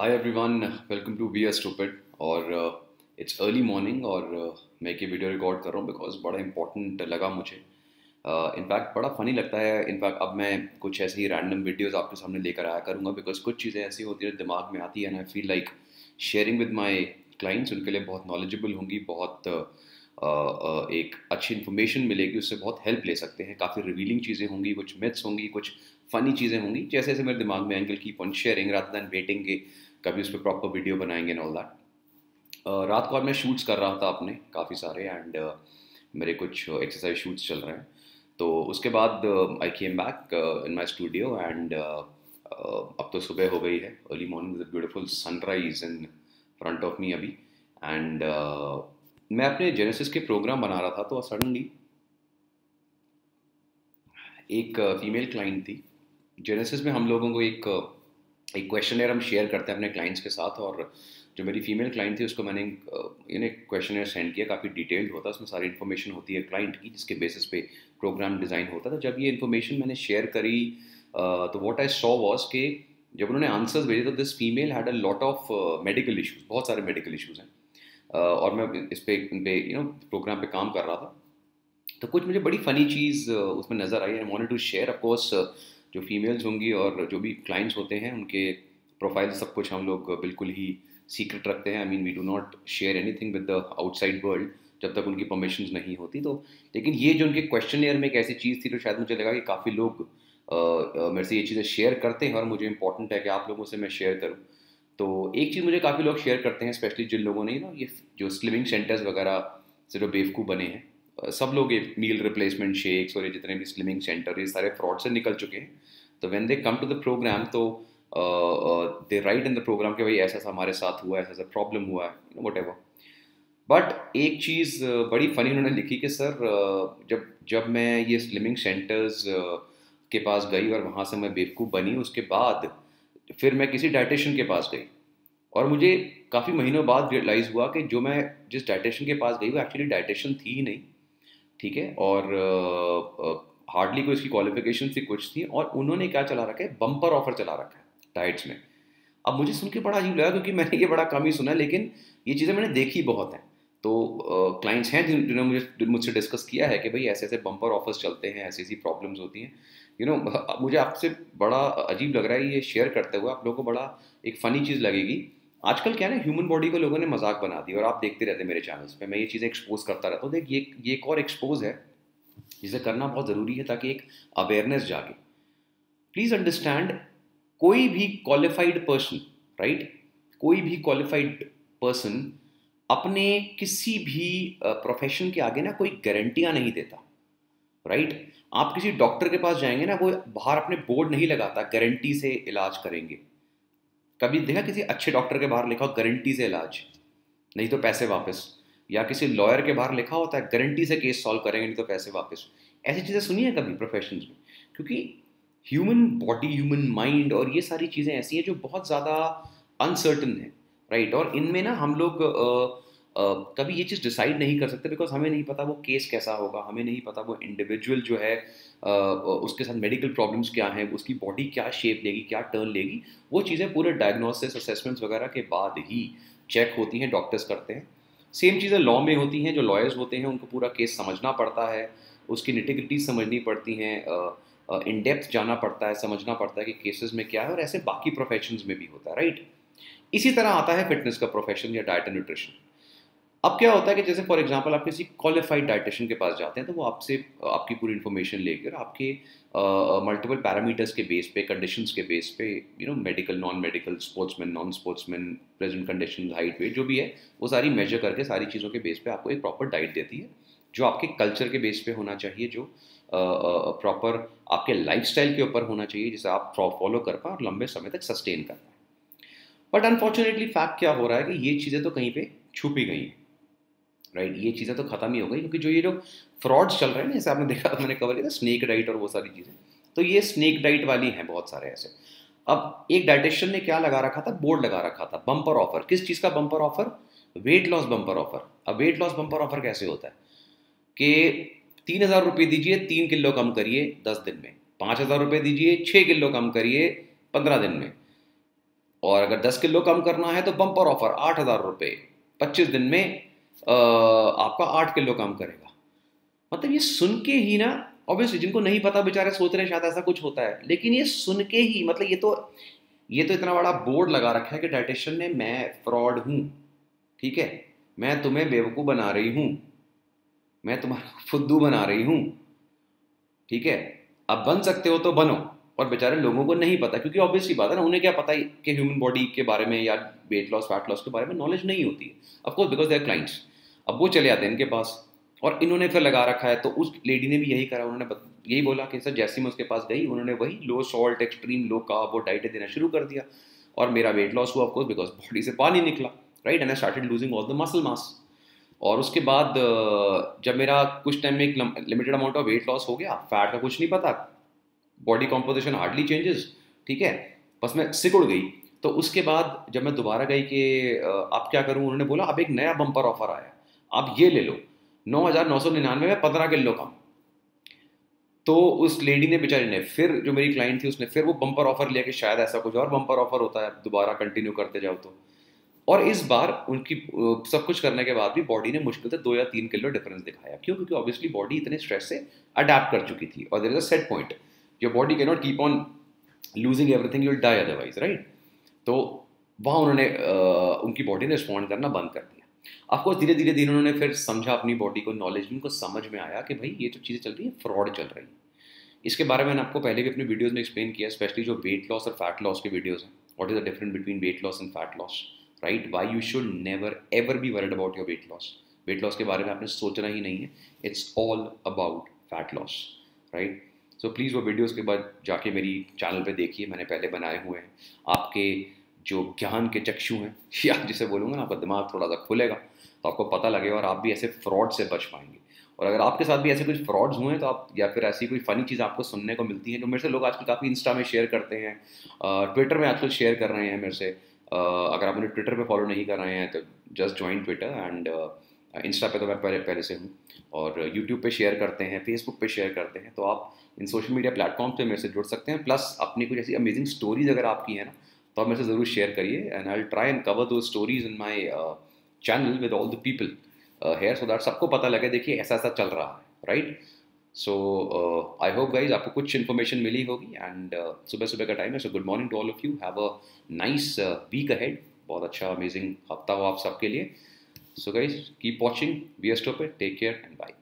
Hi everyone welcome to be stupid और it's early morning और uh, मैं ये वीडियो रिकॉर्ड कर रहा हूँ बिकॉज़ बड़ा इंपॉर्टेंट लगा मुझे। इनफैक्ट uh, बड़ा फ़नी लगता है। इनफैक्ट अब मैं कुछ ऐसी रैंडम वीडियोस आपके सामने लेकर आया करूँगा बिकॉज़ कुछ चीज़ें ऐसी होती हैं दिमाग में आती है and I feel like sharing with my clients उनके लिए बहुत नॉलेजेबल होंगी बहुत uh, uh, एक अच्छी इन्फॉर्मेशन मिलेगी उससे बहुत हेल्प ले सकते हैं। काफ़ी रिवीलिंग चीज़ें होंगी कुछ मिथ्स होंगी कुछ फ़नी चीज़ें होंगी जैसे जैसे मेरे दिमाग में angle keep on sharing rather than waiting के कभी उस पर प्रॉपर वीडियो बनाएँगे एंड ऑल दैट रात को मैं शूट्स कर रहा था अपने काफ़ी सारे एंड uh, मेरे कुछ एक्सरसाइज शूट्स चल रहे हैं। तो उसके बाद I came back in my studio and अब तो सुबह हो गई है। Early morning beautiful sunrise in front of me अभी। एंड uh, मैं अपने जेनेसिस के प्रोग्राम बना रहा था तो सडनली एक फीमेल क्लाइंट थी। जेनेसिस में हम लोगों को एक एक क्वेश्चन हम शेयर करते हैं अपने क्लाइंट्स के साथ और जो मेरी फीमेल क्लाइंट थी, उसको मैंने यानी क्वेश्चन सेंड किया, काफ़ी डिटेल्ड होता है उसमें सारी इन्फॉर्मेशन होती है क्लाइंट की, जिसके बेसिस पे प्रोग्राम डिज़ाइन होता था। जब ये इन्फॉर्मेशन मैंने शेयर करी तो वॉट आई सॉ वॉज़ के जब उन्होंने आंसर्स भेजे तो this female had a lot of medical issues बहुत सारे मेडिकल इशूज़ हैं। और मैं इस पर इन पे यू नो प्रोग्राम पे काम कर रहा था। तो कुछ मुझे बड़ी फ़नी चीज़ उसमें नज़र आई I want to share of course जो फीमेल्स होंगी और जो भी क्लाइंट्स होते हैं, उनके प्रोफ़ाइल सब कुछ हम लोग बिल्कुल ही सीक्रेट रखते हैं। I mean we do not share anything with the outside world जब तक उनकी परमिशन नहीं होती। तो लेकिन ये जो उनके क्वेश्चन में एक ऐसी चीज़ थी तो शायद मुझे लगा कि काफ़ी लोग मेरे से ये चीज़ें शेयर करते हैं और मुझे इंपॉर्टेंट है कि आप लोगों से मैं शेयर करूँ। तो एक चीज़ मुझे काफ़ी लोग शेयर करते हैं स्पेशली जिन लोगों ने ना ये जो स्लिमिंग सेंटर्स वगैरह से जो बेवकूफ़ बने हैं सब लोग ये मील रिप्लेसमेंट शेक्स और ये जितने भी स्लिमिंग सेंटर ये सारे फ्रॉड से निकल चुके हैं। तो when they come to the programme तो they write in the programme कि भाई ऐसा ऐसा हमारे साथ हुआ ऐसा ऐसा प्रॉब्लम हुआ है वट एवर बट एक चीज़ बड़ी फ़नी उन्होंने लिखी कि सर जब जब मैं ये स्लिमिंग सेंटर्स के पास गई और वहाँ से मैं बेवकूफ़ बनी, उसके बाद फिर मैं किसी डाइटिशियन के पास गई। और मुझे काफ़ी महीनों बाद रियलाइज़ हुआ कि जो मैं जिस डाइटिशियन के पास गई, वो एक्चुअली डाइटिशियन थी ही नहीं। ठीक है? और हार्डली कोई इसकी क्वालिफिकेशन थी कुछ थी और उन्होंने क्या चला रखा है? बम्पर ऑफ़र चला रखा है डाइट्स में। अब मुझे सुन के बड़ा अजीब लगा क्योंकि मैंने ये बड़ा कम ही सुना लेकिन ये चीज़ें मैंने देखी बहुत हैं। तो क्लाइंट्स हैं जिन्होंने मुझे मुझसे डिस्कस किया है कि भाई ऐसे ऐसे बम्पर ऑफर्स चलते हैं, ऐसी ऐसी प्रॉब्लम्स होती हैं। यू नो मुझे आपसे बड़ा अजीब लग रहा है ये शेयर करते हुए, आप लोगों को बड़ा एक फ़नी चीज़ लगेगी। आजकल क्या ना ह्यूमन बॉडी को लोगों ने मज़ाक बना दिया और आप देखते रहते मेरे चैनल्स पे, मैं ये चीज़ें एक्सपोज करता रहता हूँ। देख, ये ये एक और एक्सपोज है, जिसे करना बहुत ज़रूरी है ताकि एक अवेयरनेस जागे। प्लीज़ अंडरस्टैंड कोई भी क्वालिफाइड पर्सन राइट कोई भी क्वालिफाइड पर्सन अपने किसी भी प्रोफेशन के आगे ना कोई गारंटियाँ नहीं देता राइट आप किसी डॉक्टर के पास जाएँगे ना, वो बाहर अपने बोर्ड नहीं लगाता गारंटी से इलाज करेंगे। कभी देखा किसी अच्छे डॉक्टर के बाहर लिखा हो गारंटी से इलाज नहीं तो पैसे वापस। या किसी लॉयर के बाहर लिखा होता है गारंटी से केस सॉल्व करेंगे, नहीं तो पैसे वापस। ऐसी चीज़ें सुनी है कभी प्रोफेशन में? क्योंकि ह्यूमन बॉडी ह्यूमन माइंड और ये सारी चीज़ें ऐसी हैं जो बहुत ज़्यादा अनसर्टन है राइट और इनमें ना हम लोग कभी ये चीज़ डिसाइड नहीं कर सकते बिकॉज़ हमें नहीं पता वो केस कैसा होगा, हमें नहीं पता वो इंडिविजुअल जो है उसके साथ मेडिकल प्रॉब्लम्स क्या हैं, उसकी बॉडी क्या शेप लेगी, क्या टर्न लेगी, वो चीज़ें पूरे डायग्नोसिस असेसमेंट्स वगैरह के बाद ही चेक होती हैं डॉक्टर्स करते हैं। सेम चीज़ें लॉ में होती हैं, जो लॉयर्स होते हैं, उनको पूरा केस समझना पड़ता है, उसकी निटिग्रिटीज समझनी पड़ती हैं इन डेप्थ जाना पड़ता है, समझना पड़ता है कि केसेस में क्या है और ऐसे बाकी प्रोफेशन में भी होता है राइट इसी तरह आता है फिटनेस का प्रोफेशन या डाइट एंड न्यूट्रिशन अब क्या होता है कि जैसे फॉर एग्जांपल आप किसी क्वालिफाइड डाइटिशियन के पास जाते हैं तो वो आपसे, आपकी पूरी इन्फॉर्मेशन लेकर आपके मल्टीपल पैरामीटर्स के बेस पे कंडीशंस के बेस पे you know medical non medical sportsman non sportsman present condition height weight जो भी है, वो सारी मेजर करके सारी चीज़ों के बेस पे आपको एक प्रॉपर डाइट देती है, जो आपके कल्चर के बेस पे होना चाहिए, जो प्रॉपर आपके लाइफ के ऊपर होना चाहिए, जिसे आप फॉलो कर पाए और लंबे समय तक सस्टेन कर पाए। बट अनफॉर्चुनेटली फैक्ट क्या हो रहा है कि ये चीज़ें तो कहीं पर छुपी गई हैं। राइट ये चीज़ें तो ख़त्म ही हो गई, क्योंकि जो ये जो फ्रॉड्स चल रहे हैं ना, जैसे आपने देखा, मैंने कवर किया था स्नेक डाइट और वो सारी चीज़ें। तो ये स्नेक डाइट वाली हैं बहुत सारे ऐसे। अब एक डाइटिशियन ने क्या लगा रखा था? बोर्ड लगा रखा था बम्पर ऑफ़र किस चीज़ का bumper offer weight loss bumper offer अब वेट लॉस बम्पर ऑफ़र कैसे होता है? कि तीन हज़ार रुपये दीजिए, तीन किलो कम करिए दस दिन में। पाँच हज़ार रुपये दीजिए छः किलो कम करिए पंद्रह दिन में। और अगर दस किलो कम करना है तो बम्पर ऑफ़र आठ हज़ार रुपये। पच्चीस दिन में आपका आठ किलो काम करेगा। मतलब ये सुन के ही ना ऑब्वियसली जिनको नहीं पता बेचारे सोच रहे हैं शायद ऐसा कुछ होता है, लेकिन ये सुन के ही मतलब ये तो ये तो इतना बड़ा बोर्ड लगा रखा है कि डाइटिशियन ने मैं फ्रॉड हूँ, ठीक है? मैं तुम्हें बेवकूफ़ बना रही हूँ, मैं तुम्हारा फुद्दू बना रही हूँ, ठीक है? अब बन सकते हो तो बनो। और बेचारे लोगों को नहीं पता, क्योंकि ऑब्वियसली बात है ना, उन्हें क्या पता है कि ह्यूमन बॉडी के बारे में या वेट लॉस फैट लॉस के बारे में नॉलेज नहीं होती है। अफकोर्स बिकॉज़ देर क्लाइंट्स अब वो चले आते हैं इनके पास, और इन्होंने फिर लगा रखा है तो उस लेडी ने भी यही करा, उन्होंने यही बोला कि सर, जैसी मैं उसके पास गई, उन्होंने वही लो सॉल्ट एक्सट्रीम लो का वो डाइट देना शुरू कर दिया। और मेरा वेट लॉस हुआ ऑफकोर्स बिकॉज़ बॉडी से पानी निकला right and I started losing all the muscle mass और उसके बाद, जब मेरा कुछ टाइम में एक limited amount of weight loss हो गया फैट का कुछ नहीं पता बॉडी कॉम्पोजिशन हार्डली चेंजेस ठीक है? बस मैं सिकुड़ गई। तो उसके बाद जब मैं दोबारा गई कि आप क्या करूँ, उन्होंने बोला, अब एक नया बम्पर ऑफ़र आया आप ये ले लो। नौ हज़ार नौ सौ निन्यानवे में पंद्रह किलो कम। तो उस लेडी ने, बेचारी ने फिर, जो मेरी क्लाइंट थी, उसने फिर वो बम्पर ऑफ़र लिया कि शायद ऐसा कुछ और बम्पर ऑफ़र होता है, दोबारा कंटिन्यू करते जाओ तो। और इस बार उनकी सब कुछ करने के बाद भी बॉडी ने मुश्किल से दो या तीन किलो डिफरेंस दिखाया। क्यों? क्योंकि ऑब्वियसली बॉडी इतने स्ट्रेस से अडेप्ट कर चुकी थी और there is a set point your body can not keep on losing everything you die otherwise right तो वहाँ उन्होंने उनकी बॉडी ने रिस्पॉन्ड करना बंद कर दिया। ऑफकोर्स धीरे धीरे धीरे उन्होंने फिर समझा अपनी बॉडी को नॉलेज उनको समझ में आया कि भाई, ये जो चीज़ें चल रही है फ्रॉड चल रही है। इसके बारे में मैंने आपको पहले भी अपनी वीडियोज़ में एक्सप्लेन किया स्पेशली जो वेट लॉस और फैट लॉस के वीडियोज़ हैं। What is the difference between weight loss and fat loss right why you should never ever be worried about your weight loss weight loss के बारे में आपने सोचना ही नहीं है। It's all about fat loss right so so, please वो videos के बाद जाके मेरी चैनल पे देखिए मैंने पहले बनाए हुए हैं। आपके जो ज्ञान के चक्षु हैं या जिसे बोलूँगा ना आपका दिमाग थोड़ा सा खुलेगा तो आपको पता लगेगा और आप भी ऐसे फ्रॉड से बच पाएँगे। और अगर आपके साथ भी ऐसे कुछ फ्रॉड्स हुए हैं तो आप या फिर ऐसी कोई फ़नी चीज़ आपको सुनने को मिलती है जो मेरे से लोग आजकल काफ़ी इंस्टा में शेयर करते हैं ट्विटर में आजकल शेयर कर रहे हैं मेरे से अगर आप मुझे ट्विटर पर फॉलो नहीं कर रहे हैं तो just join Twitter and Insta पे तो मैं पहले पहले से हूँ और यूट्यूब पे शेयर करते हैं फेसबुक पे शेयर करते हैं तो आप इन सोशल मीडिया प्लेटफॉर्म पे मेरे से जुड़ सकते हैं प्लस अपनी कुछ ऐसी अमेजिंग स्टोरीज अगर आपकी है ना तो आप मेरे से ज़रूर शेयर करिए and I try and cover two stories in my channel with all the people here so that सबको पता लगे, देखिए ऐसा ऐसा चल रहा है right so I hope guys आपको कुछ इन्फॉर्मेशन मिली होगी एंड सुबह सुबह का टाइम है so good morning to all of you have a nice week ahead बहुत अच्छा अमेजिंग हफ़्ता हो आप सबके लिए। So guys, keep watching, We are Stopper, take care and bye.